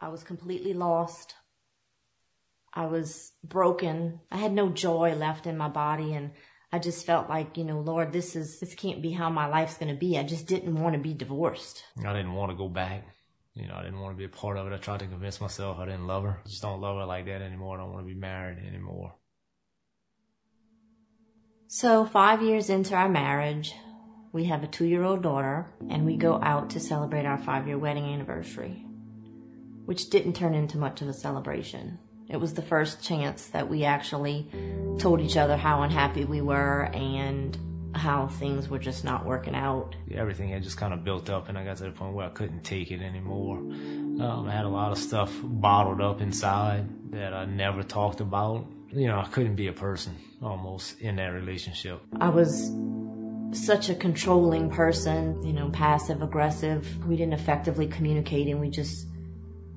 I was completely lost. I was broken. I had no joy left in my body and I just felt like, you know, Lord, this is, this can't be how my life's going to be. I just didn't want to be divorced. I didn't want to go back. You know, I didn't want to be a part of it. I tried to convince myself I didn't love her. I just don't love her like that anymore. I don't want to be married anymore. So, five years into our marriage, we have a two year old daughter, and we go out to celebrate our five year wedding anniversary, which didn't turn into much of a celebration. It was the first chance that we actually told each other how unhappy we were and how things were just not working out. Everything had just kind of built up, and I got to the point where I couldn't take it anymore. Um, I had a lot of stuff bottled up inside that I never talked about. You know, I couldn't be a person almost in that relationship. I was such a controlling person, you know, passive aggressive. We didn't effectively communicate and we just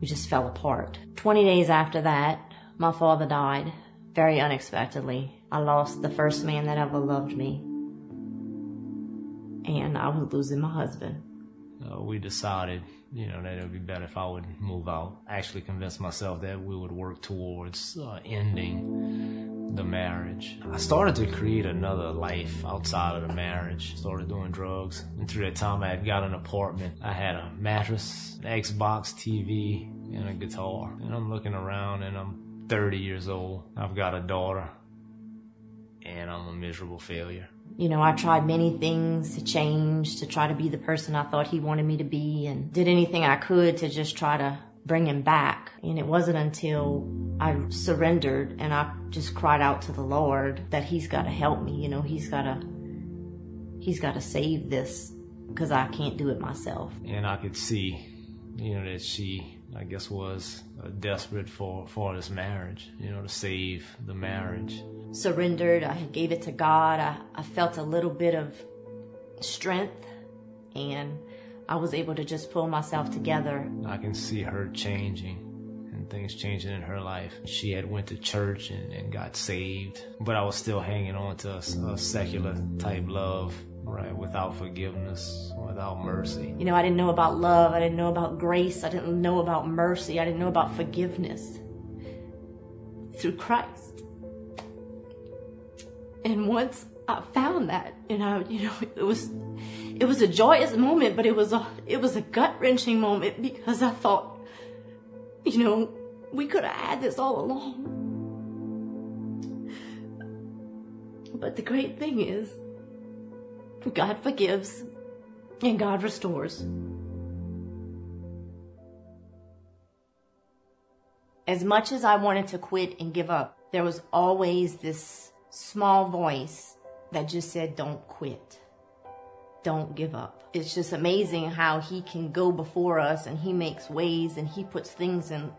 we just fell apart. 20 days after that, my father died very unexpectedly. I lost the first man that ever loved me. And I was losing my husband. Uh, we decided, you know, that it would be better if I would move out. I actually convinced myself that we would work towards uh, ending the marriage. I started to create another life outside of the marriage. Started doing drugs. And through that time, I had got an apartment. I had a mattress, an Xbox TV, and a guitar. And I'm looking around and I'm 30 years old. I've got a daughter. And I'm a miserable failure. You know, I tried many things to change, to try to be the person I thought he wanted me to be, and did anything I could to just try to bring him back. And it wasn't until I surrendered and I just cried out to the Lord that He's got to help me. You know, He's got to, He's got to save this because I can't do it myself. And I could see, you know, that she, I guess, was uh, desperate for for this marriage. You know, to save the marriage. Surrendered. I gave it to God. I, I felt a little bit of strength and I was able to just pull myself together. I can see her changing things changing in her life. She had went to church and, and got saved, but I was still hanging on to a, a secular type love right without forgiveness without mercy. You know i didn't know about love. I didn't know about grace. I didn't know about mercy. I didn't know about forgiveness through christ. And once i found that and i you know it was it was a joyous moment, but it was a it was a gut wrenching moment because I thought, you know, we could have had this all along. But the great thing is, God forgives and God restores. As much as I wanted to quit and give up, there was always this small voice that just said, Don't quit don't give up. It's just amazing how he can go before us and he makes ways and he puts things in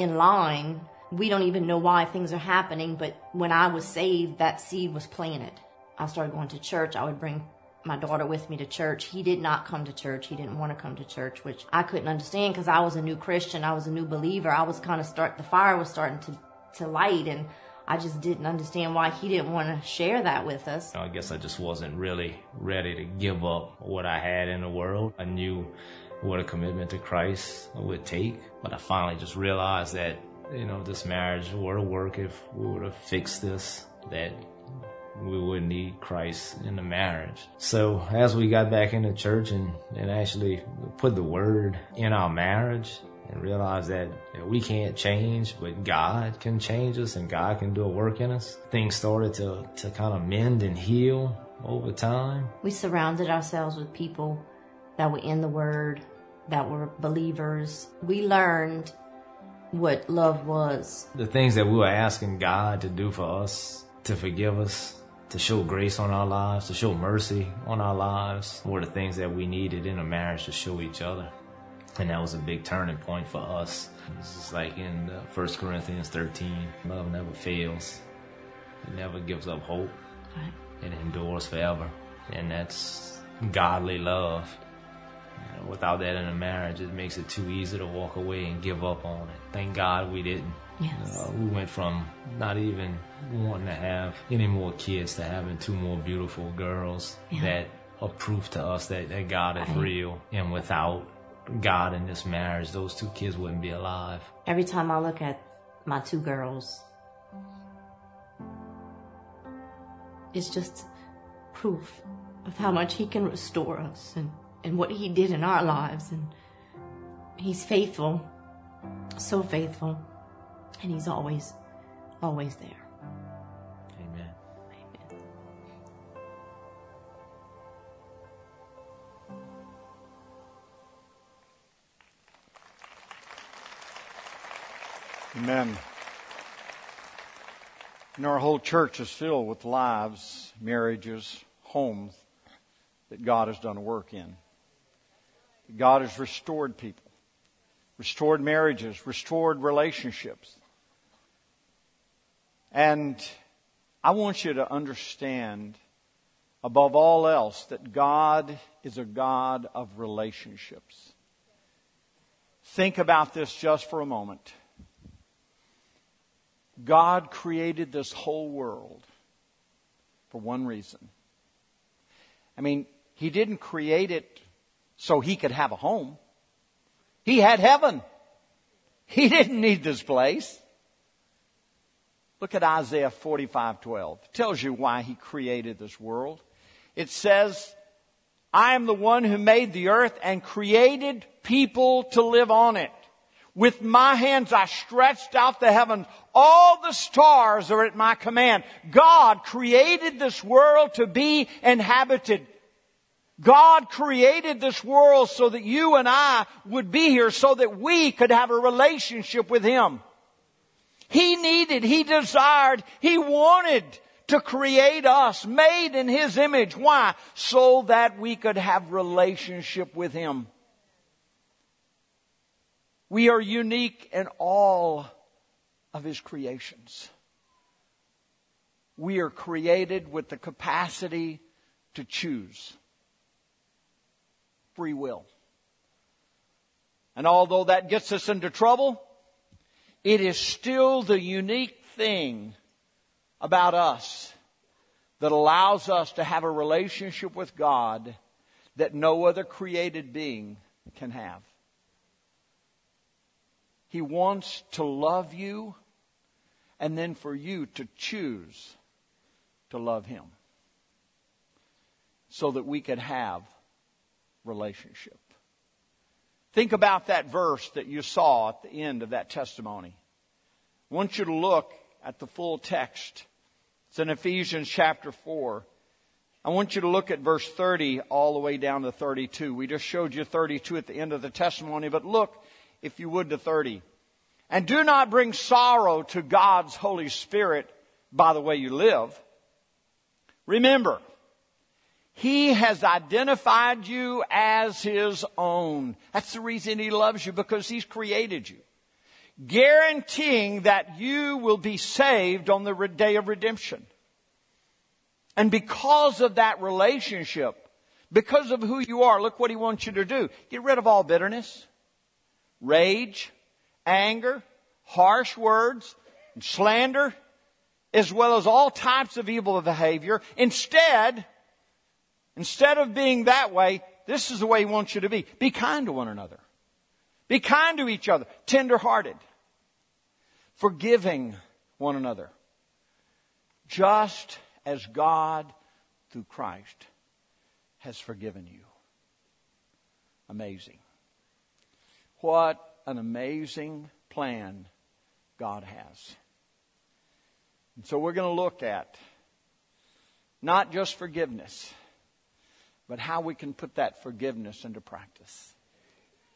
in line. We don't even know why things are happening, but when I was saved, that seed was planted. I started going to church. I would bring my daughter with me to church. He did not come to church. He didn't want to come to church, which I couldn't understand because I was a new Christian. I was a new believer. I was kind of start the fire was starting to to light and I just didn't understand why he didn't want to share that with us. I guess I just wasn't really ready to give up what I had in the world. I knew what a commitment to Christ would take, but I finally just realized that, you know, this marriage would work if we were to fix this, that we would need Christ in the marriage. So as we got back into church and, and actually put the word in our marriage, and realize that we can't change, but God can change us and God can do a work in us. Things started to, to kind of mend and heal over time. We surrounded ourselves with people that were in the Word, that were believers. We learned what love was. The things that we were asking God to do for us, to forgive us, to show grace on our lives, to show mercy on our lives, were the things that we needed in a marriage to show each other and that was a big turning point for us. It's just like in uh, Corinthians 13, love never fails. It never gives up hope. Right. It endures forever. And that's godly love. You know, without that in a marriage, it makes it too easy to walk away and give up on it. Thank God we didn't. Yes. Uh, we went from not even wanting to have any more kids to having two more beautiful girls yeah. that are proof to us that, that God is right. real. And without God in this marriage, those two kids wouldn't be alive. Every time I look at my two girls, it's just proof of how much He can restore us and, and what He did in our lives. And He's faithful, so faithful, and He's always, always there. Amen. Amen. Amen. And our whole church is filled with lives, marriages, homes that God has done a work in. God has restored people, restored marriages, restored relationships. And I want you to understand, above all else, that God is a God of relationships. Think about this just for a moment. God created this whole world for one reason. I mean, He didn't create it so He could have a home. He had heaven. He didn't need this place. Look at Isaiah 45:12. It tells you why he created this world. It says, "I am the one who made the earth and created people to live on it. With my hands I stretched out the heavens. All the stars are at my command. God created this world to be inhabited. God created this world so that you and I would be here so that we could have a relationship with Him. He needed, He desired, He wanted to create us, made in His image. Why? So that we could have relationship with Him. We are unique in all of His creations. We are created with the capacity to choose. Free will. And although that gets us into trouble, it is still the unique thing about us that allows us to have a relationship with God that no other created being can have. He wants to love you and then for you to choose to love Him so that we could have relationship. Think about that verse that you saw at the end of that testimony. I want you to look at the full text. It's in Ephesians chapter 4. I want you to look at verse 30 all the way down to 32. We just showed you 32 at the end of the testimony, but look, if you would, to 30. And do not bring sorrow to God's Holy Spirit by the way you live. Remember, He has identified you as His own. That's the reason He loves you, because He's created you. Guaranteeing that you will be saved on the day of redemption. And because of that relationship, because of who you are, look what He wants you to do. Get rid of all bitterness, rage, anger, harsh words, and slander, as well as all types of evil behavior. Instead, instead of being that way, this is the way he wants you to be. Be kind to one another. Be kind to each other. Tenderhearted. Forgiving one another. Just as God, through Christ, has forgiven you. Amazing. What an amazing plan God has. And so we're going to look at not just forgiveness, but how we can put that forgiveness into practice.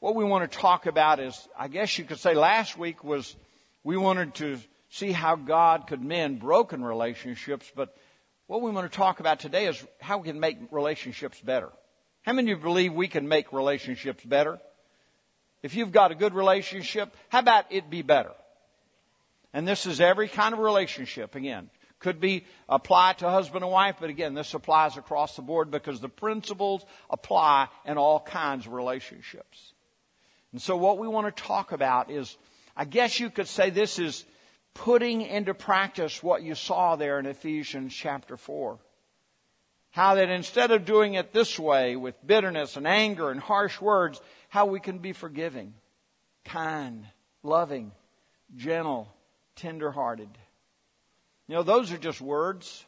What we want to talk about is, I guess you could say last week was we wanted to see how God could mend broken relationships, but what we want to talk about today is how we can make relationships better. How many of you believe we can make relationships better? If you've got a good relationship, how about it be better? And this is every kind of relationship again. Could be applied to husband and wife, but again, this applies across the board because the principles apply in all kinds of relationships. And so what we want to talk about is, I guess you could say this is putting into practice what you saw there in Ephesians chapter 4. How that instead of doing it this way with bitterness and anger and harsh words, how we can be forgiving, kind, loving, gentle, tender-hearted. You know, those are just words,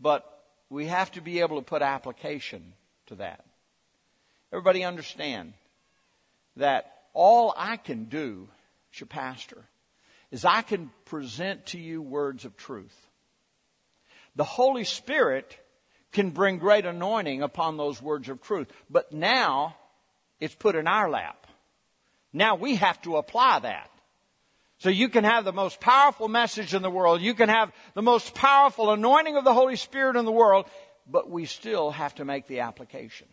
but we have to be able to put application to that. Everybody understand that all I can do as your pastor is I can present to you words of truth. The Holy Spirit can bring great anointing upon those words of truth. But now it's put in our lap. Now we have to apply that. So you can have the most powerful message in the world. You can have the most powerful anointing of the Holy Spirit in the world, but we still have to make the application.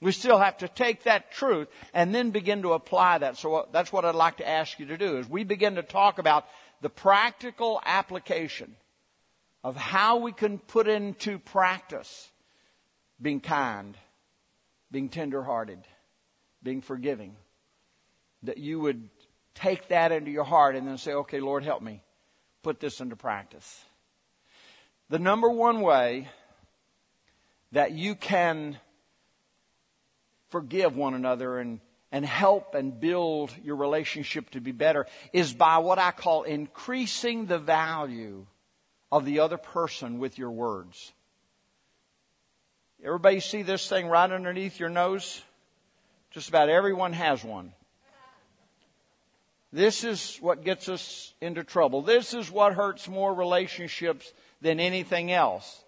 We still have to take that truth and then begin to apply that. So that's what I'd like to ask you to do is we begin to talk about the practical application of how we can put into practice being kind, being tenderhearted, being forgiving. That you would take that into your heart and then say, okay, Lord, help me put this into practice. The number one way that you can forgive one another and, and help and build your relationship to be better is by what I call increasing the value of the other person with your words. Everybody see this thing right underneath your nose? Just about everyone has one. This is what gets us into trouble. This is what hurts more relationships than anything else.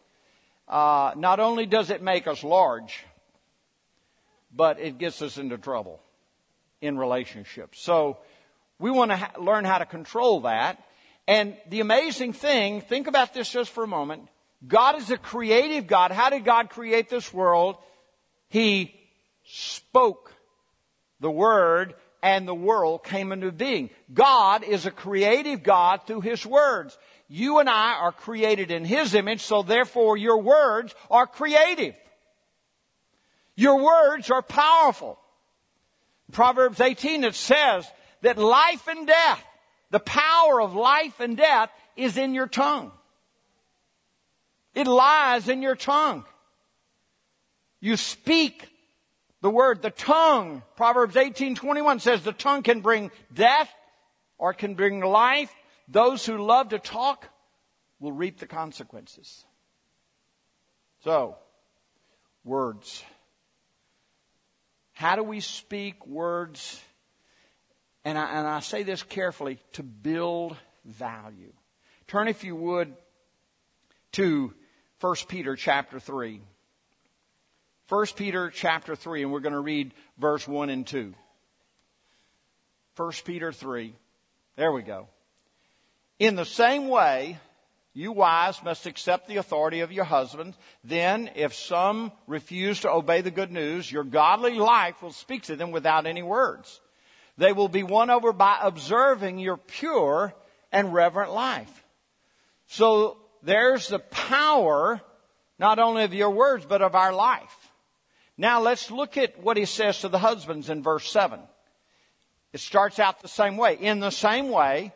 Uh, not only does it make us large, but it gets us into trouble in relationships. So we want to ha- learn how to control that. And the amazing thing, think about this just for a moment. God is a creative God. How did God create this world? He spoke the word and the world came into being. God is a creative God through His words. You and I are created in His image, so therefore your words are creative. Your words are powerful. Proverbs 18 it says that life and death, the power of life and death is in your tongue. It lies in your tongue. You speak the word, the tongue. Proverbs 18:21 says the tongue can bring death or can bring life. Those who love to talk will reap the consequences. So, words. How do we speak words? And I, and I say this carefully to build value. Turn, if you would, to 1 Peter chapter 3. 1 Peter chapter 3, and we're going to read verse 1 and 2. 1 Peter 3. There we go. In the same way, you wives must accept the authority of your husbands. Then, if some refuse to obey the good news, your godly life will speak to them without any words. They will be won over by observing your pure and reverent life. So there's the power not only of your words, but of our life. Now let's look at what he says to the husbands in verse 7. It starts out the same way. In the same way,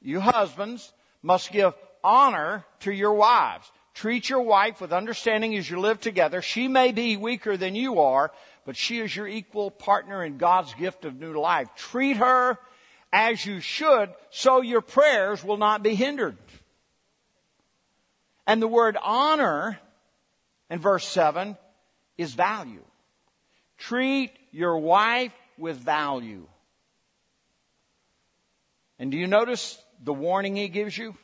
you husbands must give honor to your wives. Treat your wife with understanding as you live together. She may be weaker than you are, but she is your equal partner in God's gift of new life. Treat her as you should so your prayers will not be hindered. And the word honor in verse 7 is value. Treat your wife with value. And do you notice the warning he gives you?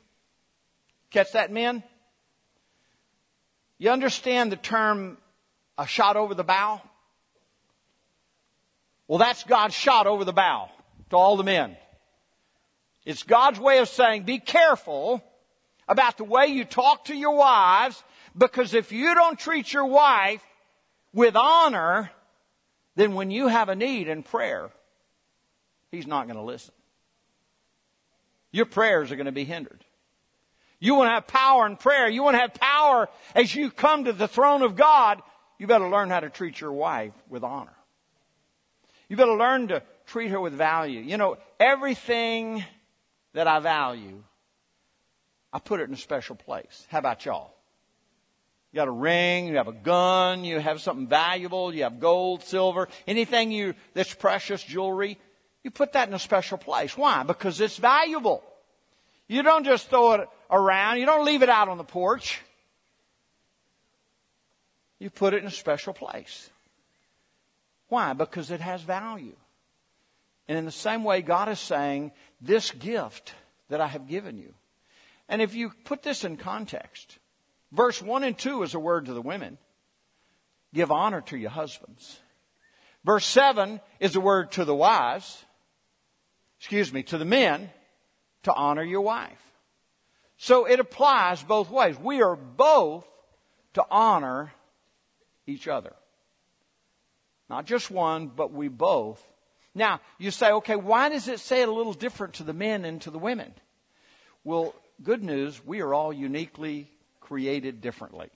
Catch that, men? You understand the term a shot over the bow? Well, that's God's shot over the bow to all the men. It's God's way of saying, be careful about the way you talk to your wives, because if you don't treat your wife with honor, then when you have a need in prayer, He's not going to listen. Your prayers are going to be hindered. You want to have power in prayer. You want to have power as you come to the throne of God. You better learn how to treat your wife with honor. You better learn to treat her with value. You know, everything that I value, I put it in a special place. How about y'all? You got a ring, you have a gun, you have something valuable, you have gold, silver, anything you, that's precious, jewelry, you put that in a special place. Why? Because it's valuable. You don't just throw it around, you don't leave it out on the porch. You put it in a special place. Why? Because it has value. And in the same way, God is saying, this gift that I have given you. And if you put this in context, verse 1 and 2 is a word to the women. Give honor to your husbands. Verse 7 is a word to the wives, excuse me, to the men, to honor your wife. So it applies both ways. We are both to honor each other. Not just one, but we both. Now, you say, okay, why does it say it a little different to the men and to the women? Well, good news, we are all uniquely created differently.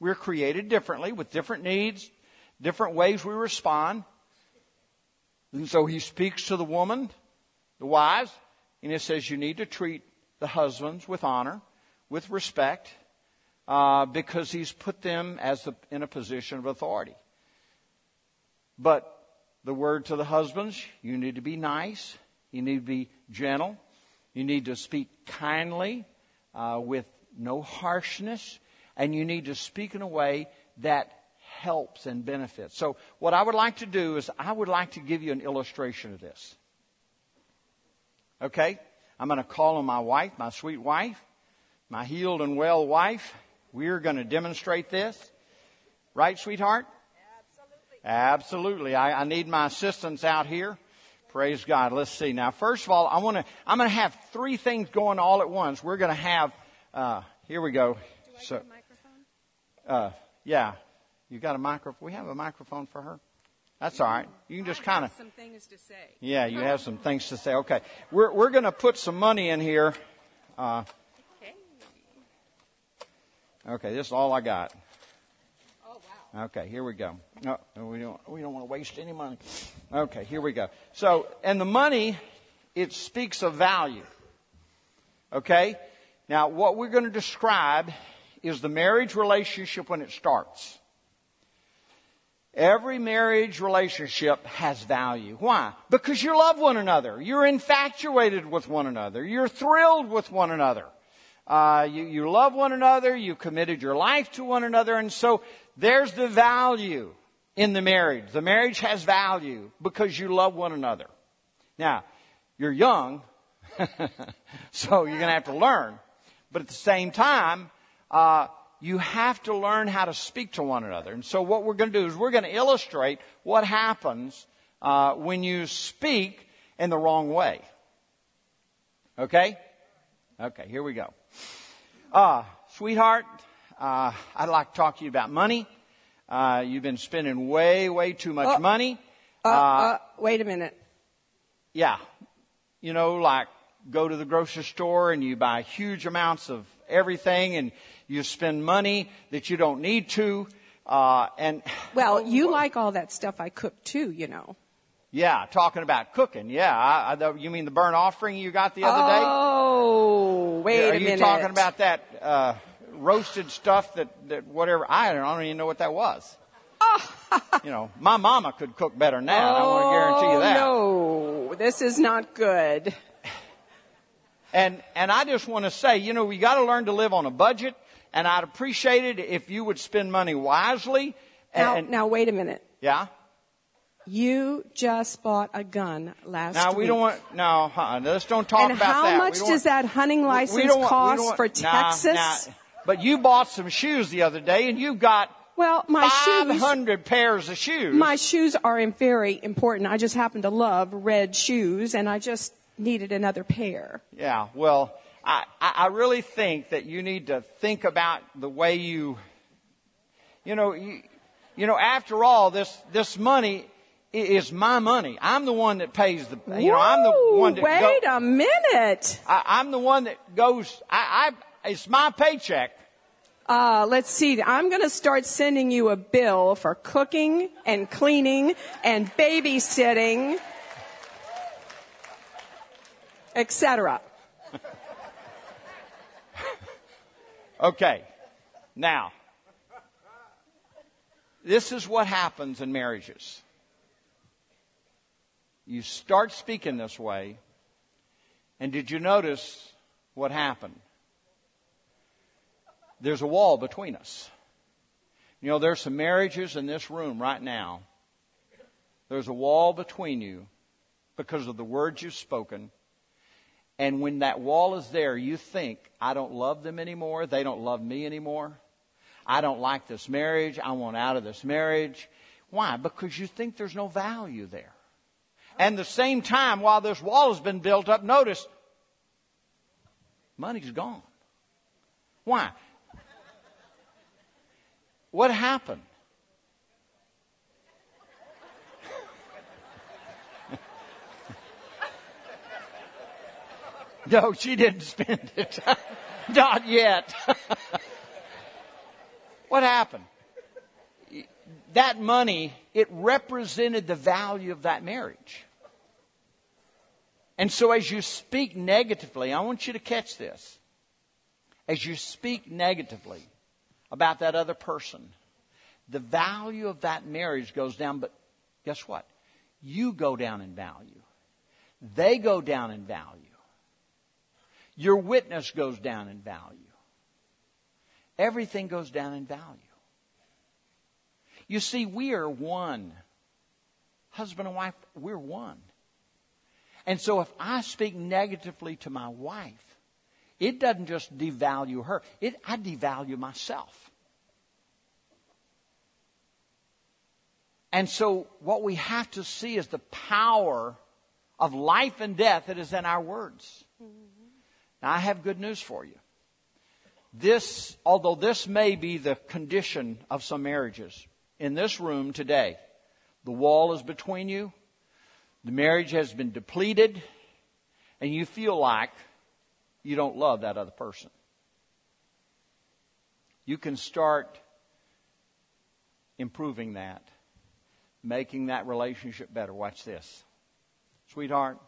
We're created differently with different needs, different ways we respond. And so he speaks to the woman, the wives, and he says you need to treat the husbands with honor, with respect, uh, because he's put them as the, in a position of authority. But the word to the husbands, you need to be nice, you need to be gentle, you need to speak kindly, uh, with no harshness, and you need to speak in a way that helps and benefits. So, what I would like to do is, I would like to give you an illustration of this. Okay? I'm going to call on my wife, my sweet wife, my healed and well wife. We're going to demonstrate this. Right, sweetheart? Absolutely. Absolutely. I, I need my assistants out here. Praise God. Let's see. Now, first of all, I want to, I'm going to have three things going all at once. We're going to have, uh, here we go. Do I so, get a microphone? uh, yeah. You got a microphone? We have a microphone for her? That's all right. You can just kind of. some things to say. Yeah, you have some things to say. Okay. We're, we're going to put some money in here. Uh, Okay. okay, this is all I got. Okay, here we go. No, we don't, we don't want to waste any money. Okay, here we go. So, and the money, it speaks of value. Okay? Now, what we're going to describe is the marriage relationship when it starts. Every marriage relationship has value. Why? Because you love one another. You're infatuated with one another. You're thrilled with one another. Uh, you, you love one another. You committed your life to one another. And so there's the value in the marriage. The marriage has value because you love one another. Now, you're young, so you're going to have to learn. But at the same time, uh, you have to learn how to speak to one another. And so what we're going to do is we're going to illustrate what happens uh, when you speak in the wrong way. Okay? Okay, here we go. Uh, sweetheart, uh, I'd like to talk to you about money. Uh, you've been spending way, way too much Oh. money. Uh, uh, wait a minute. Yeah. You know, like go to the grocery store and you buy huge amounts of everything and you spend money that you don't need to. Uh, and Well, you like all that stuff I cook too, you know. Yeah, talking about cooking. Yeah. I, I, you mean the burnt offering you got the other day? Oh, wait Are a you minute. talking about that, uh, roasted stuff that, that whatever? I don't, I don't even know what that was. you know, my mama could cook better than that. I want to guarantee you that. Oh, no, this is not good. And and I just want to say, you know, we got to learn to live on a budget. And I'd appreciate it if you would spend money wisely. And, Now, and- now wait a minute. yeah. You just bought a gun last Now we week. don't want. No, uh, let's don't talk and about how that. We much does that hunting we license we cost want- for nah, Texas? nah. But you bought some shoes the other day, and you've got Well, my five shoes, hundred pairs of shoes. my shoes are very important. I just happen to love red shoes, and I just needed another pair. Yeah, well, I, I I really think that you need to think about the way you, you know, you, you know, after all, this, this money i- is my money. I'm the one that pays the, you know, I'm the one that wait go, a minute. I, I'm the one that goes, I, I, it's my paycheck. Uh, let's see. I'm going to start sending you a bill for cooking and cleaning and babysitting, etc. Okay. Now, this is what happens in marriages. You start speaking this way, and did you notice what happened? There's a wall between us. You know, there's some marriages in this room right now. There's a wall between you because of the words you've spoken. And when that wall is there, you think, I don't love them anymore. They don't love me anymore. I don't like this marriage. I want out of this marriage. Why? Because you think there's no value there. And the same time, while this wall has been built up, notice, money's gone. Why? What happened? no, she didn't spend it. Not yet. what happened? That money, it represented the value of that marriage. And so as you speak negatively, I want you to catch this. As you speak negatively, about that other person, the value of that marriage goes down. But guess what? You go down in value. They go down in value. Your witness goes down in value. Everything goes down in value. You see, we are one. Husband and wife, we're one. And so if I speak negatively to my wife, it doesn't just devalue her, it, I devalue myself. And so, what we have to see is the power of life and death that is in our words. Now, I have good news for you. This, although this may be the condition of some marriages, in this room today, the wall is between you, the marriage has been depleted, and you feel like you don't love that other person. You can start improving that, making that relationship better. Watch this. Sweetheart,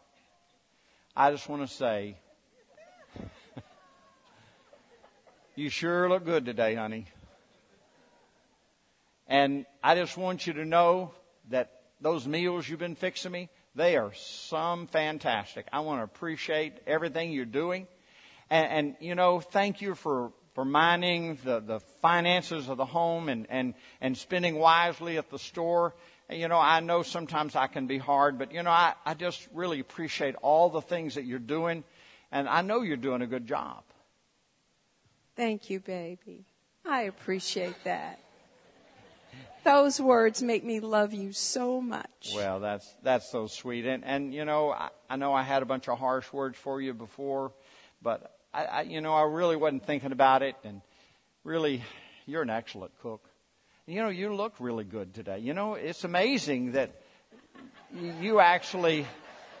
I just want to say, you sure look good today, honey. And I just want you to know that those meals you've been fixing me, they are some fantastic. I want to appreciate everything you're doing. And, and you know, thank you for, for minding the, the finances of the home and, and, and spending wisely at the store. You know, I know sometimes I can be hard, but you know, I, I just really appreciate all the things that you're doing. And I know you're doing a good job. Thank you, baby. I appreciate that. Those words make me love you so much. Well, that's that's so sweet. And and you know, I, I know I had a bunch of harsh words for you before, but I, I, you know, I really wasn't thinking about it, and really, you're an excellent cook. You know, you look really good today. You know, it's amazing that you actually,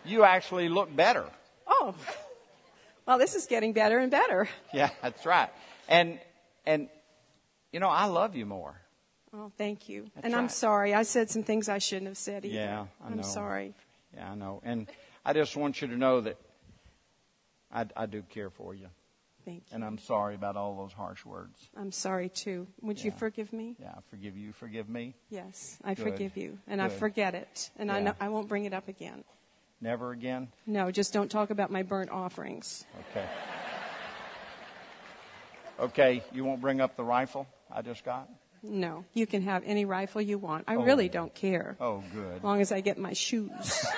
you actually look better. Oh, well, this is getting better and better. Yeah, that's right. And and you know, I love you more. Oh, thank you. That's and I'm sorry. I said some things I shouldn't have said either. Yeah, I know. I'm sorry. Yeah, I know. And I just want you to know that I, I do care for you. Thank you. And I'm sorry about all those harsh words. I'm sorry too. Would you forgive me? Yeah, I forgive you. Forgive me. Yes, I Good. forgive you, and I forget it, and I know I won't bring it up again. Never again. No, just don't talk about my burnt offerings. Okay. Okay, you won't bring up the rifle I just got? No, you can have any rifle you want. I Oh. really don't care, Oh, good. as long as I get my shoes.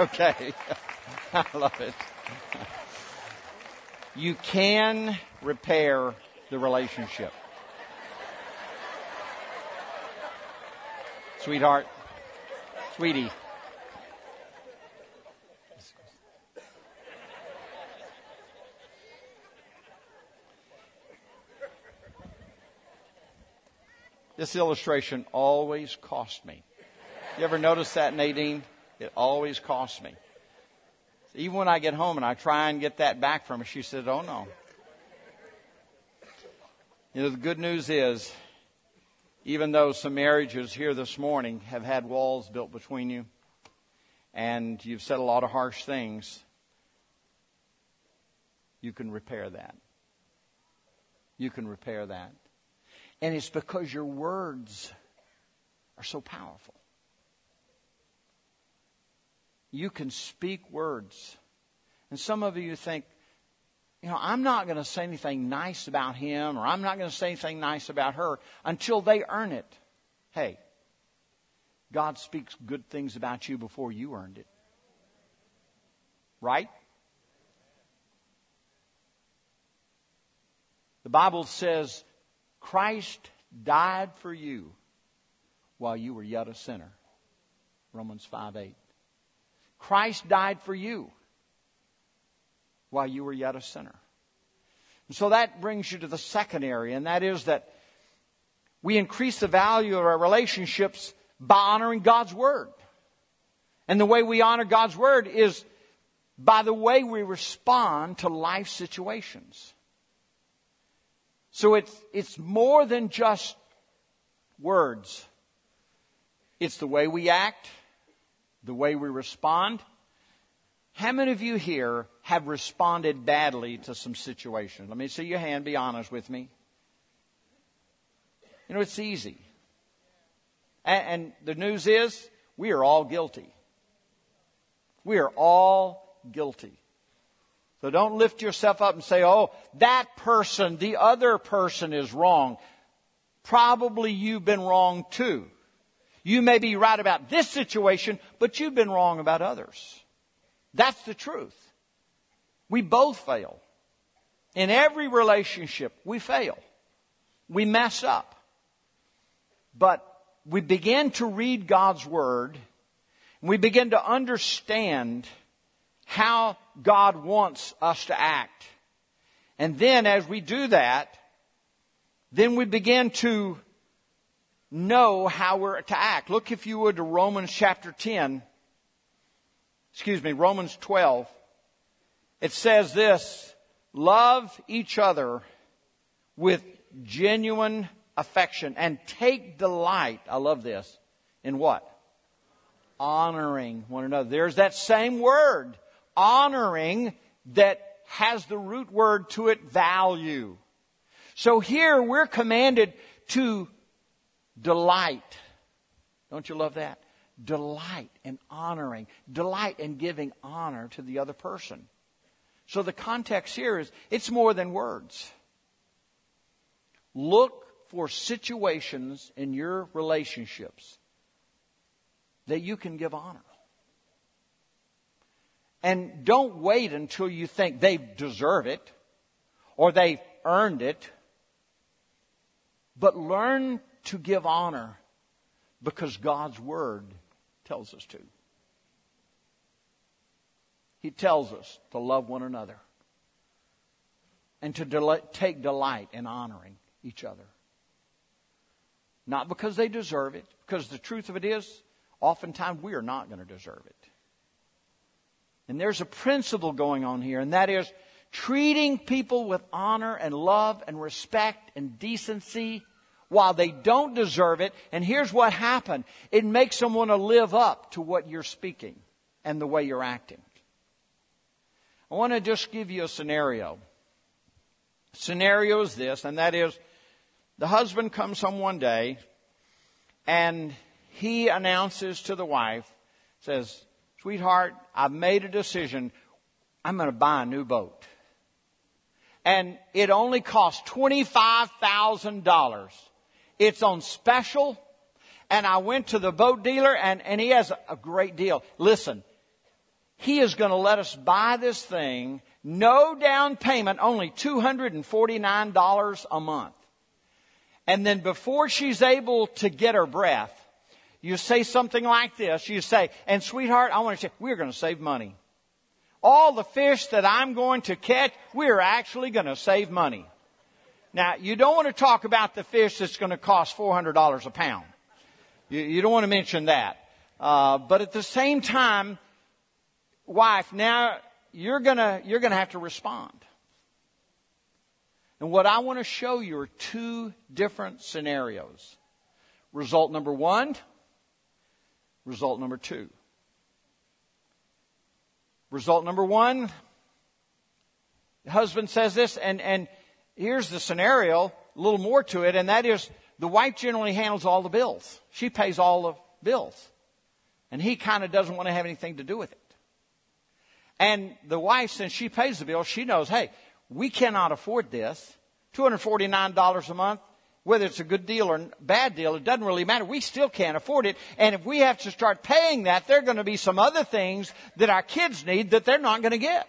Okay. I love it. You can repair the relationship. Sweetheart, sweetie. This illustration always cost me. You ever notice that, Nadine? It always costs me. Even when I get home and I try and get that back from her, she says, Oh no. You know, the good news is, even though some marriages here this morning have had walls built between you, and you've said a lot of harsh things, you can repair that. you can repair that. And it's because your words are so powerful. You can speak words. And some of you think, you know, I'm not going to say anything nice about him or I'm not going to say anything nice about her until they earn it. Hey, God speaks good things about you before you earned it. Right? The Bible says Christ died for you while you were yet a sinner. Romans 5 8. Christ died for you while you were yet a sinner. And so that brings you to the second area, and that is that we increase the value of our relationships by honoring God's Word. And the way we honor God's Word is by the way we respond to life situations. So it's, it's more than just words. It's the way we act, the way we respond. How many of you here have responded badly to some situation? Let me see your hand, be honest with me. You know, it's easy. And, and the news is, we are all guilty. We are all guilty. So don't lift yourself up and say, oh, that person, the other person is wrong. Probably you've been wrong too. You may be right about this situation, but you've been wrong about others. That's the truth. We both fail. In every relationship, we fail. We mess up. But we begin to read God's Word, and we begin to understand how God wants us to act. And then as we do that, then we begin to know how we're to act. Look, if you would, to Romans chapter 10. Excuse me, Romans 12. It says this, love each other with genuine affection and take delight, I love this, in what? Honoring one another. There's that same word, honoring, that has the root word to it, value. So here we're commanded to delight. Don't you love that? Delight in honoring, delight in giving honor to the other person. So the context here is it's more than words. Look for situations in your relationships that you can give honor. And don't wait until you think they deserve it or they've earned it. But learn to give honor because God's Word tells us to. He tells us to love one another and to del- take delight in honoring each other. Not because they deserve it, because the truth of it is, oftentimes we are not going to deserve it. And there's a principle going on here, and that is treating people with honor and love and respect and decency while they don't deserve it. And here's what happened it makes them want to live up to what you're speaking and the way you're acting. I want to just give you a scenario. Scenario is this, and that is the husband comes home one day and he announces to the wife, says, Sweetheart, I've made a decision. I'm going to buy a new boat. And it only costs $25,000. It's on special. And I went to the boat dealer and, and he has a great deal. Listen, he is going to let us buy this thing, no down payment, only $249 a month. And then before she's able to get her breath, you say something like this. You say, and sweetheart, I want to say, we're going to save money. All the fish that I'm going to catch, we're actually going to save money. Now, you don't want to talk about the fish that's going to cost $400 a pound. You, you don't want to mention that. Uh, but at the same time, wife, now you're gonna, you're gonna have to respond. And what I want to show you are two different scenarios. Result number one, result number two. Result number one, the husband says this, and, and here's the scenario, a little more to it, and that is the wife generally handles all the bills. She pays all the bills. And he kind of doesn't want to have anything to do with it. And the wife, since she pays the bill, she knows, hey, we cannot afford this. $249 a month, whether it's a good deal or bad deal, it doesn't really matter. We still can't afford it. And if we have to start paying that, there are going to be some other things that our kids need that they're not going to get.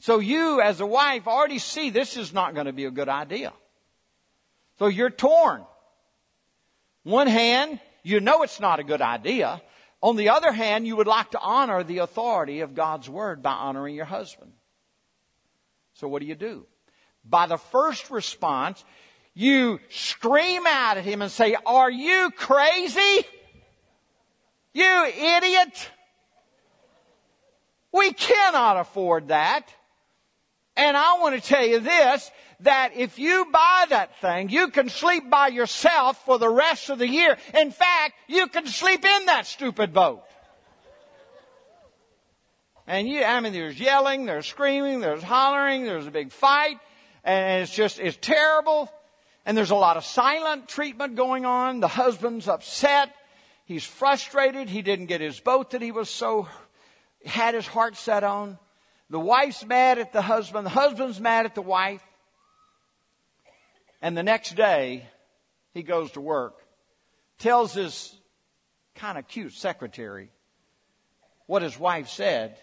So you, as a wife, already see this is not going to be a good idea. So you're torn. One hand, you know it's not a good idea. On the other hand, you would like to honor the authority of God's Word by honoring your husband. So what do you do? By the first response, you scream out at him and say, Are you crazy? You idiot! We cannot afford that. And I want to tell you this, that if you buy that thing, you can sleep by yourself for the rest of the year. In fact, you can sleep in that stupid boat. And you, I mean, there's yelling, there's screaming, there's hollering, there's a big fight, and it's just, it's terrible. And there's a lot of silent treatment going on. The husband's upset. He's frustrated. He didn't get his boat that he was so, had his heart set on. The wife's mad at the husband. The husband's mad at the wife. And the next day, he goes to work, tells his kind of cute secretary what his wife said.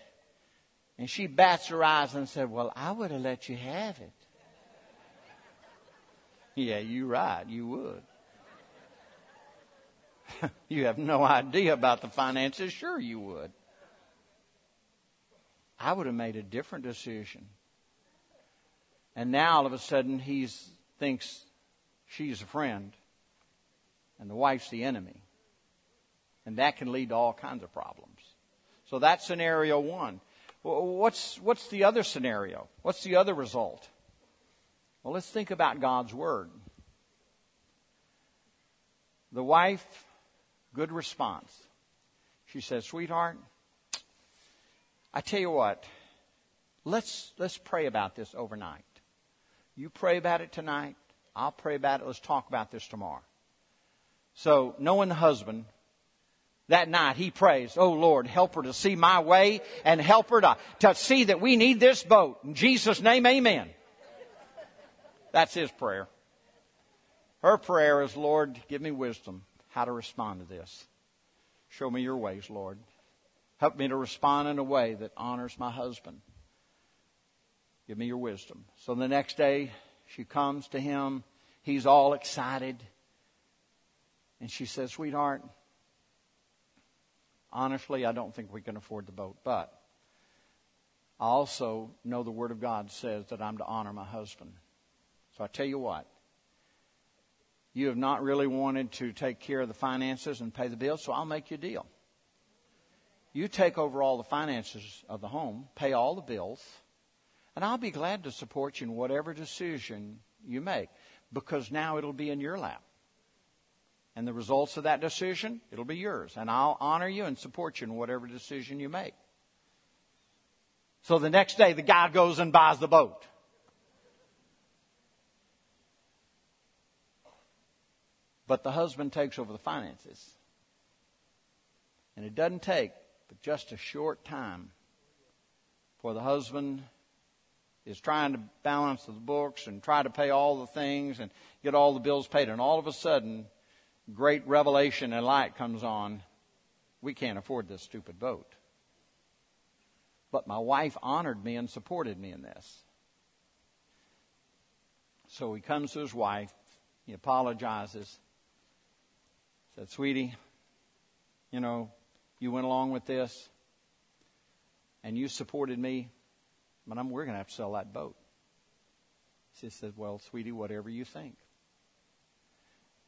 And she bats her eyes and said, Well, I would have let you have it. Yeah, you're right. You would. you have no idea about the finances. Sure, you would. I would have made a different decision. And now all of a sudden he thinks she's a friend and the wife's the enemy. And that can lead to all kinds of problems. So that's scenario one. What's, what's the other scenario? What's the other result? Well, let's think about God's Word. The wife, good response. She says, Sweetheart, I tell you what, let's, let's pray about this overnight. You pray about it tonight. I'll pray about it. Let's talk about this tomorrow. So, knowing the husband, that night he prays, Oh Lord, help her to see my way and help her to, to see that we need this boat. In Jesus' name, amen. That's his prayer. Her prayer is, Lord, give me wisdom how to respond to this. Show me your ways, Lord. Help me to respond in a way that honors my husband. Give me your wisdom. So the next day, she comes to him. He's all excited. And she says, Sweetheart, honestly, I don't think we can afford the boat, but I also know the Word of God says that I'm to honor my husband. So I tell you what, you have not really wanted to take care of the finances and pay the bills, so I'll make you a deal. You take over all the finances of the home, pay all the bills, and I'll be glad to support you in whatever decision you make because now it'll be in your lap. And the results of that decision, it'll be yours. And I'll honor you and support you in whatever decision you make. So the next day, the guy goes and buys the boat. But the husband takes over the finances. And it doesn't take but just a short time for the husband is trying to balance the books and try to pay all the things and get all the bills paid. And all of a sudden, great revelation and light comes on. We can't afford this stupid boat. But my wife honored me and supported me in this. So he comes to his wife. He apologizes said, Sweetie, you know, you went along with this and you supported me, but I'm, we're going to have to sell that boat. She said, Well, sweetie, whatever you think.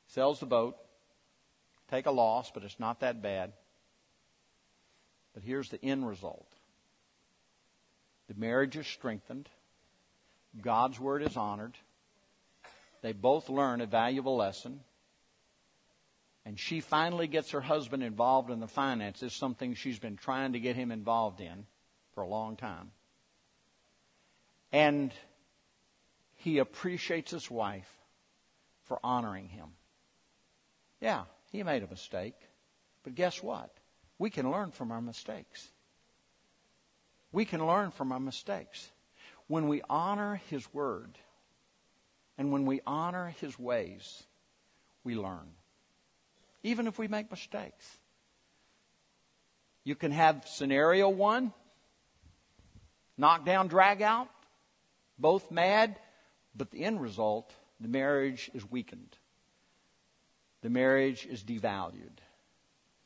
Sells the boat, take a loss, but it's not that bad. But here's the end result the marriage is strengthened, God's word is honored, they both learn a valuable lesson. And she finally gets her husband involved in the finances, something she's been trying to get him involved in for a long time. And he appreciates his wife for honoring him. Yeah, he made a mistake. But guess what? We can learn from our mistakes. We can learn from our mistakes. When we honor his word and when we honor his ways, we learn. Even if we make mistakes. You can have scenario one, knockdown, drag out, both mad, but the end result, the marriage is weakened. The marriage is devalued.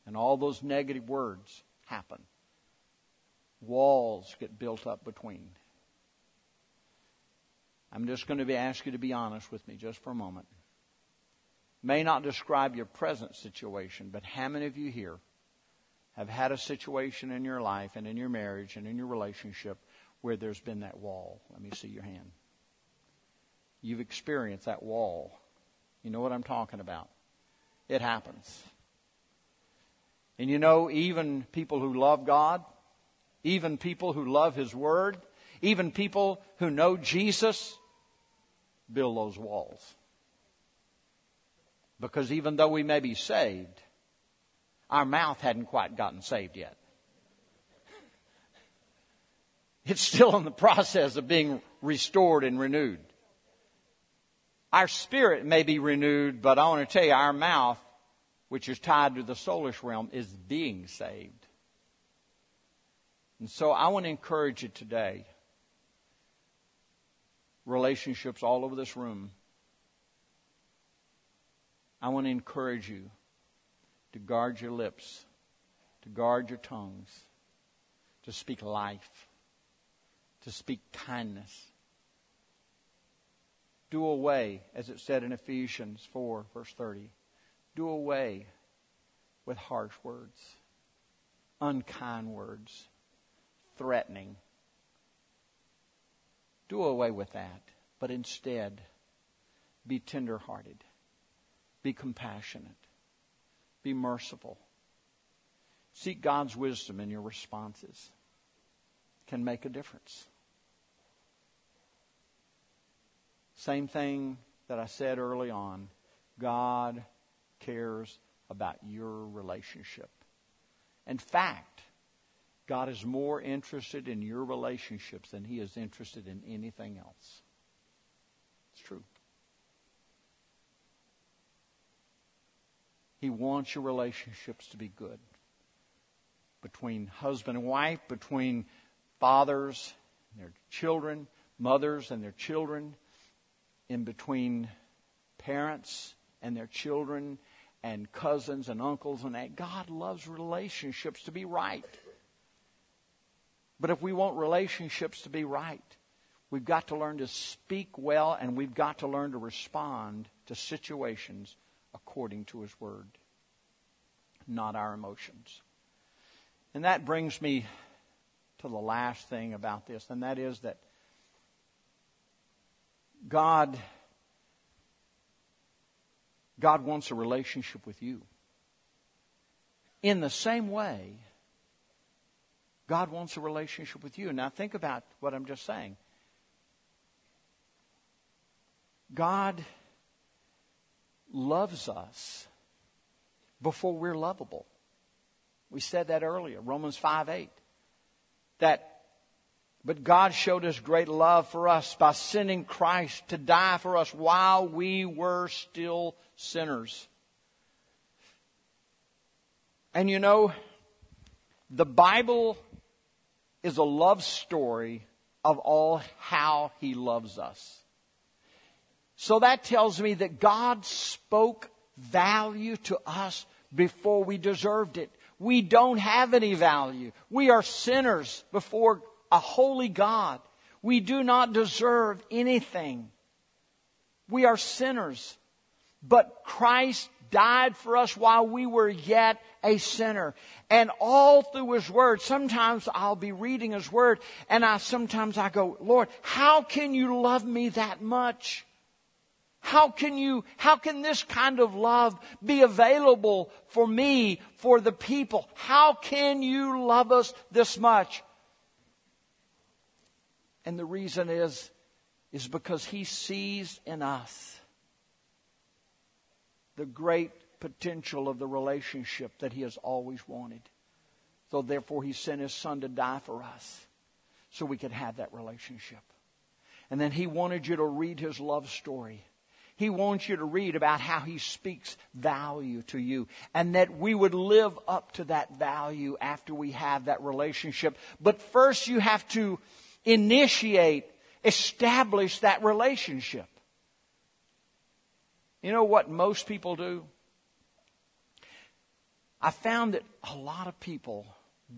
And all those negative words happen. Walls get built up between. I'm just going to be, ask you to be honest with me just for a moment. May not describe your present situation, but how many of you here have had a situation in your life and in your marriage and in your relationship where there's been that wall? Let me see your hand. You've experienced that wall. You know what I'm talking about. It happens. And you know, even people who love God, even people who love His Word, even people who know Jesus, build those walls. Because even though we may be saved, our mouth hadn't quite gotten saved yet. It's still in the process of being restored and renewed. Our spirit may be renewed, but I want to tell you, our mouth, which is tied to the soulish realm, is being saved. And so I want to encourage you today, relationships all over this room. I want to encourage you to guard your lips, to guard your tongues, to speak life, to speak kindness. Do away, as it said in Ephesians 4, verse 30, do away with harsh words, unkind words, threatening. Do away with that, but instead be tenderhearted, be compassionate, be merciful. Seek God's wisdom in your responses. Can make a difference. Same thing that I said early on. God cares about your relationship. In fact, God is more interested in your relationships than he is interested in anything else. It's true. He wants your relationships to be good between husband and wife, between fathers and their children, mothers and their children, in between parents and their children, and cousins and uncles and that. God loves relationships to be right. But if we want relationships to be right, we've got to learn to speak well and we've got to learn to respond to situations according to His Word, not our emotions. And that brings me to the last thing about this, and that is that God God wants a relationship with you. In the same way, God wants a relationship with you. Now think about what I'm just saying. God loves us before we're lovable. We said that earlier, Romans 5 8. That but God showed us great love for us by sending Christ to die for us while we were still sinners. And you know, the Bible is a love story of all how He loves us. So that tells me that God spoke value to us before we deserved it. We don't have any value. We are sinners before a holy God. We do not deserve anything. We are sinners. But Christ died for us while we were yet a sinner. And all through His Word, sometimes I'll be reading His Word and I sometimes I go, Lord, how can you love me that much? How can you, how can this kind of love be available for me, for the people? How can you love us this much? And the reason is, is because He sees in us the great potential of the relationship that He has always wanted. So therefore, He sent His Son to die for us so we could have that relationship. And then He wanted you to read His love story. He wants you to read about how He speaks value to you and that we would live up to that value after we have that relationship. But first, you have to initiate, establish that relationship. You know what most people do? I found that a lot of people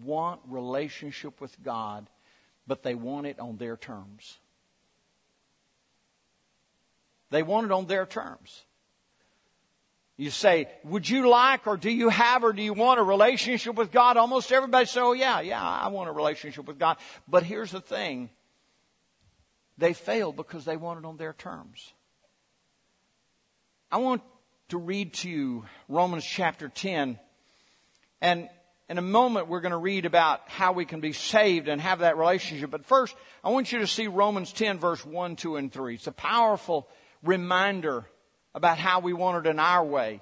want relationship with God, but they want it on their terms. They want it on their terms. You say, would you like or do you have or do you want a relationship with God? Almost everybody says, oh yeah, yeah, I want a relationship with God. But here's the thing. They fail because they want it on their terms. I want to read to you Romans chapter 10 and in a moment, we're going to read about how we can be saved and have that relationship. But first, I want you to see Romans 10, verse 1, 2, and 3. It's a powerful reminder about how we want it in our way.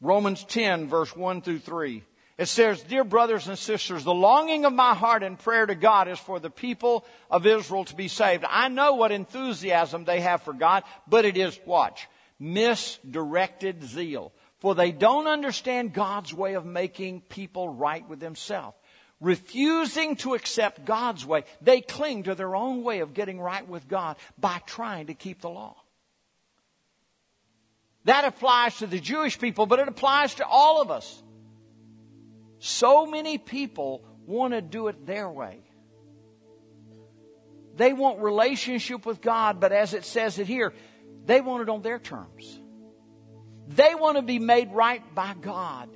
Romans 10, verse 1 through 3. It says, Dear brothers and sisters, the longing of my heart and prayer to God is for the people of Israel to be saved. I know what enthusiasm they have for God, but it is, watch, misdirected zeal for they don't understand God's way of making people right with Himself. Refusing to accept God's way, they cling to their own way of getting right with God by trying to keep the law. That applies to the Jewish people, but it applies to all of us. So many people want to do it their way. They want relationship with God, but as it says it here, they want it on their terms. They want to be made right by God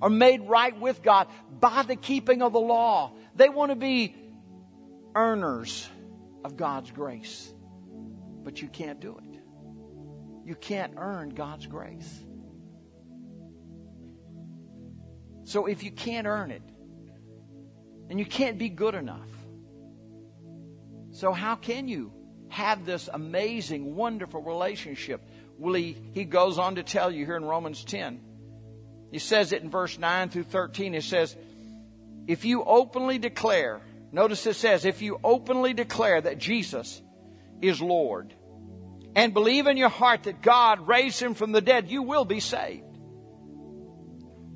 or made right with God by the keeping of the law. They want to be earners of God's grace. But you can't do it. You can't earn God's grace. So if you can't earn it, and you can't be good enough, so how can you have this amazing, wonderful relationship well, he, he goes on to tell you here in Romans 10. He says it in verse 9 through 13. He says, If you openly declare, notice it says, if you openly declare that Jesus is Lord and believe in your heart that God raised him from the dead, you will be saved.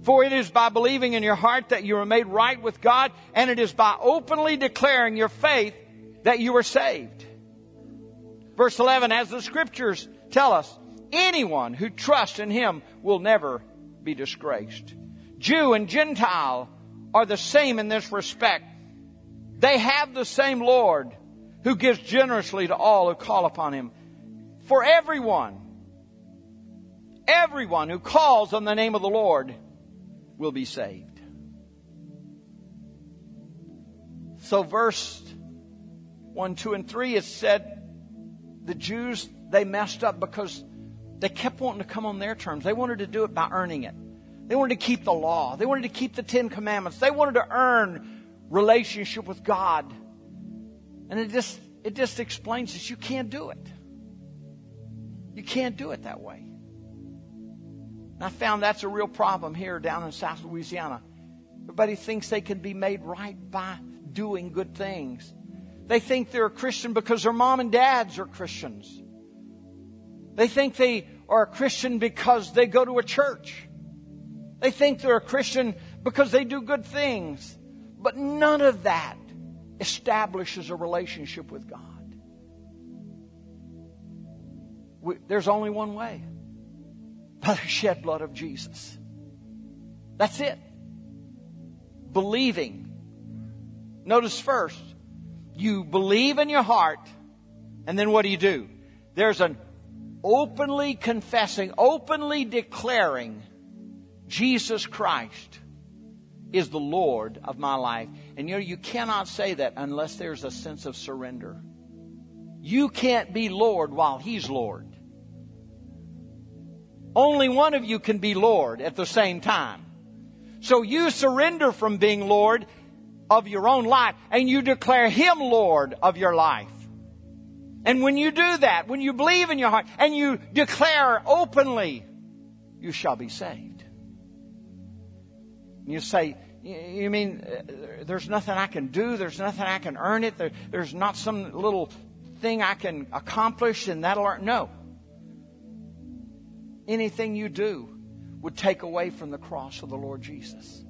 For it is by believing in your heart that you are made right with God, and it is by openly declaring your faith that you are saved. Verse 11, as the scriptures tell us, Anyone who trusts in him will never be disgraced. Jew and Gentile are the same in this respect. They have the same Lord who gives generously to all who call upon him. For everyone, everyone who calls on the name of the Lord will be saved. So, verse 1, 2, and 3, it said the Jews, they messed up because they kept wanting to come on their terms. They wanted to do it by earning it. They wanted to keep the law. They wanted to keep the Ten Commandments. They wanted to earn relationship with God. And it just, it just explains that you can't do it. You can't do it that way. And I found that's a real problem here down in South Louisiana. Everybody thinks they can be made right by doing good things. They think they're a Christian because their mom and dads are Christians. They think they are a Christian because they go to a church. They think they're a Christian because they do good things. But none of that establishes a relationship with God. We, there's only one way by the shed blood of Jesus. That's it. Believing. Notice first, you believe in your heart, and then what do you do? There's an openly confessing, openly declaring Jesus Christ is the Lord of my life. And you know, you cannot say that unless there's a sense of surrender. You can't be Lord while He's Lord. Only one of you can be Lord at the same time. So you surrender from being Lord of your own life and you declare Him Lord of your life. And when you do that, when you believe in your heart and you declare openly, you shall be saved. And you say, you mean uh, there's nothing I can do? There's nothing I can earn it? There, there's not some little thing I can accomplish and that'll earn? No. Anything you do would take away from the cross of the Lord Jesus.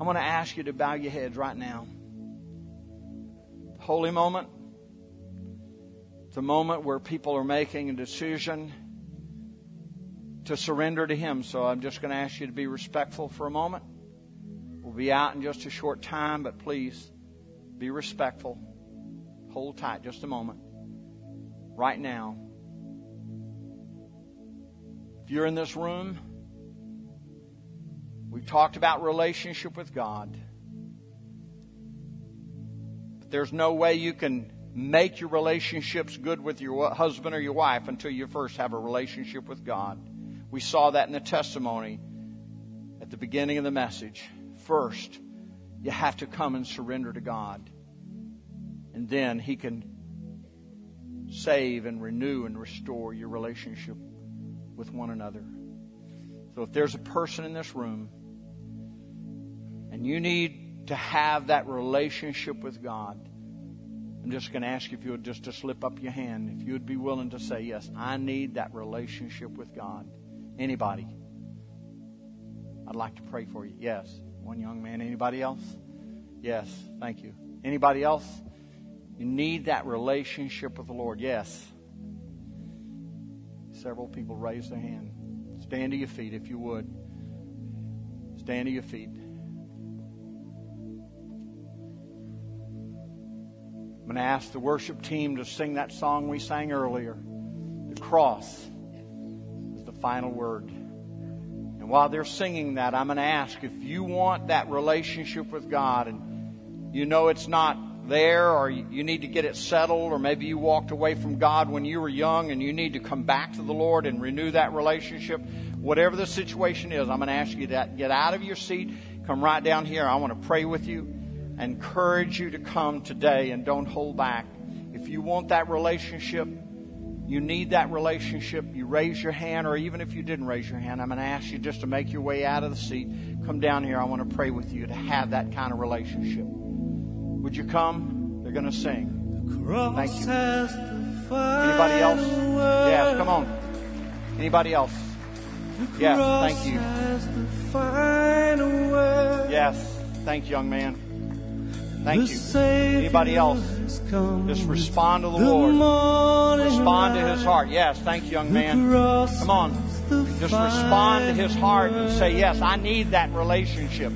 I'm going to ask you to bow your heads right now. Holy moment. It's a moment where people are making a decision to surrender to Him. So I'm just going to ask you to be respectful for a moment. We'll be out in just a short time, but please be respectful. Hold tight just a moment. Right now. If you're in this room, we've talked about relationship with God. But there's no way you can make your relationships good with your husband or your wife until you first have a relationship with God. We saw that in the testimony at the beginning of the message. First, you have to come and surrender to God. And then He can save and renew and restore your relationship with one another. So if there's a person in this room and you need to have that relationship with God, I'm just going to ask if you would just to slip up your hand, if you would be willing to say, Yes, I need that relationship with God. Anybody? I'd like to pray for you. Yes. One young man. Anybody else? Yes. Thank you. Anybody else? You need that relationship with the Lord. Yes. Several people raised their hand. Stand to your feet if you would. Stand to your feet. I'm going to ask the worship team to sing that song we sang earlier. The cross is the final word. And while they're singing that, I'm going to ask if you want that relationship with God and you know it's not there or you need to get it settled or maybe you walked away from God when you were young and you need to come back to the Lord and renew that relationship, whatever the situation is, I'm going to ask you to get out of your seat, come right down here. I want to pray with you encourage you to come today and don't hold back. If you want that relationship, you need that relationship, you raise your hand, or even if you didn't raise your hand, I'm going to ask you just to make your way out of the seat. Come down here. I want to pray with you to have that kind of relationship. Would you come? They're going to sing. Thank you. Anybody else? Yes, come on. Anybody else? Yes, thank you. Yes, thank you, young man. Thank you. Anybody else? Just respond to the Lord. Respond to His heart. Yes, thank you, young man. Come on. Just respond to His heart and say, Yes, I need that relationship.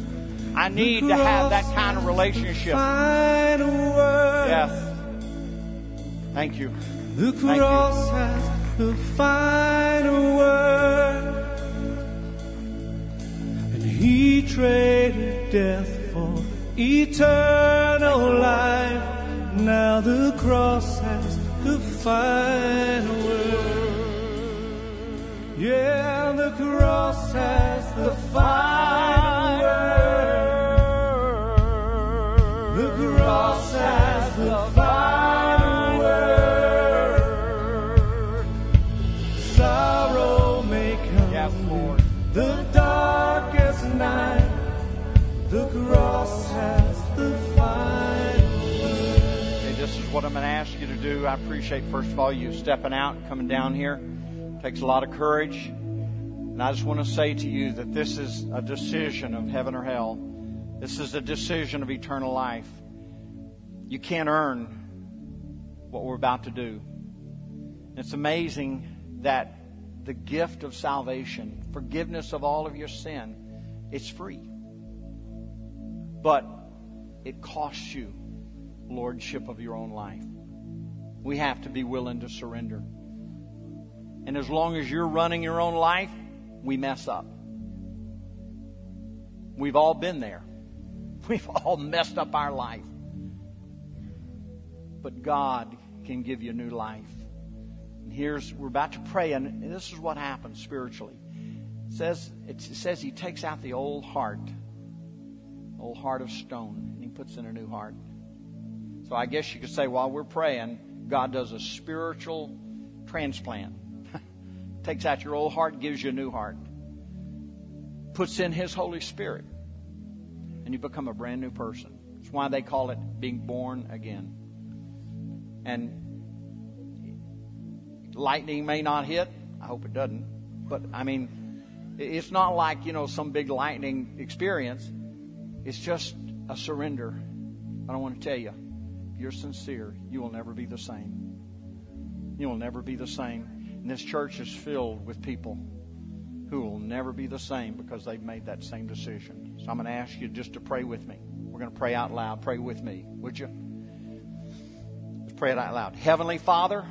I need to have that kind of relationship. Yes. Thank you. The cross has the final word. And He traded death for eternal life. Now the cross has the final word. Yeah, the cross has the final I'm going to ask you to do. I appreciate, first of all, you stepping out coming down here. It takes a lot of courage. And I just want to say to you that this is a decision of heaven or hell. This is a decision of eternal life. You can't earn what we're about to do. It's amazing that the gift of salvation, forgiveness of all of your sin, it's free. But it costs you lordship of your own life. We have to be willing to surrender. And as long as you're running your own life, we mess up. We've all been there. We've all messed up our life. But God can give you new life. And here's we're about to pray, and this is what happens spiritually. It says it says He takes out the old heart, old heart of stone, and He puts in a new heart. So I guess you could say while we're praying, God does a spiritual transplant. Takes out your old heart, gives you a new heart. Puts in His Holy Spirit. And you become a brand new person. That's why they call it being born again. And lightning may not hit. I hope it doesn't. But I mean, it's not like, you know, some big lightning experience. It's just a surrender. I don't want to tell you, you're sincere, you will never be the same. You will never be the same. And this church is filled with people who will never be the same because they've made that same decision. So I'm going to ask you just to pray with me. We're going to pray out loud. Pray with me, would you? Let's pray it out loud. Heavenly Father,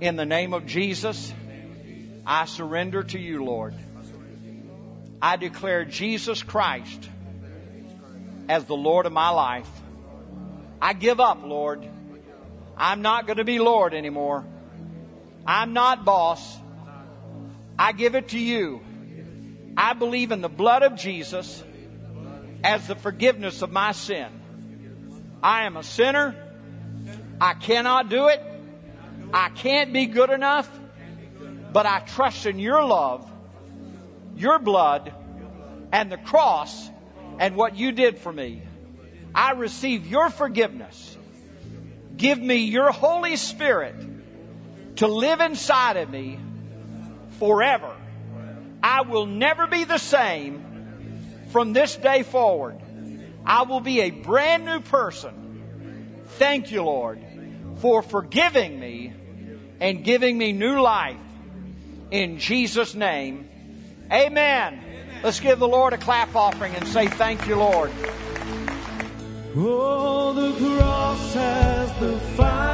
in the name of Jesus, I surrender to you, Lord. I declare Jesus Christ as the Lord of my life. I give up, Lord. I'm not going to be Lord anymore. I'm not boss. I give it to you. I believe in the blood of Jesus as the forgiveness of my sin. I am a sinner. I cannot do it. I can't be good enough. But I trust in your love, your blood, and the cross and what you did for me. I receive your forgiveness. Give me your Holy Spirit to live inside of me forever. I will never be the same from this day forward. I will be a brand new person. Thank you, Lord, for forgiving me and giving me new life. In Jesus' name, amen. Let's give the Lord a clap offering and say, Thank you, Lord. Oh, the cross has the final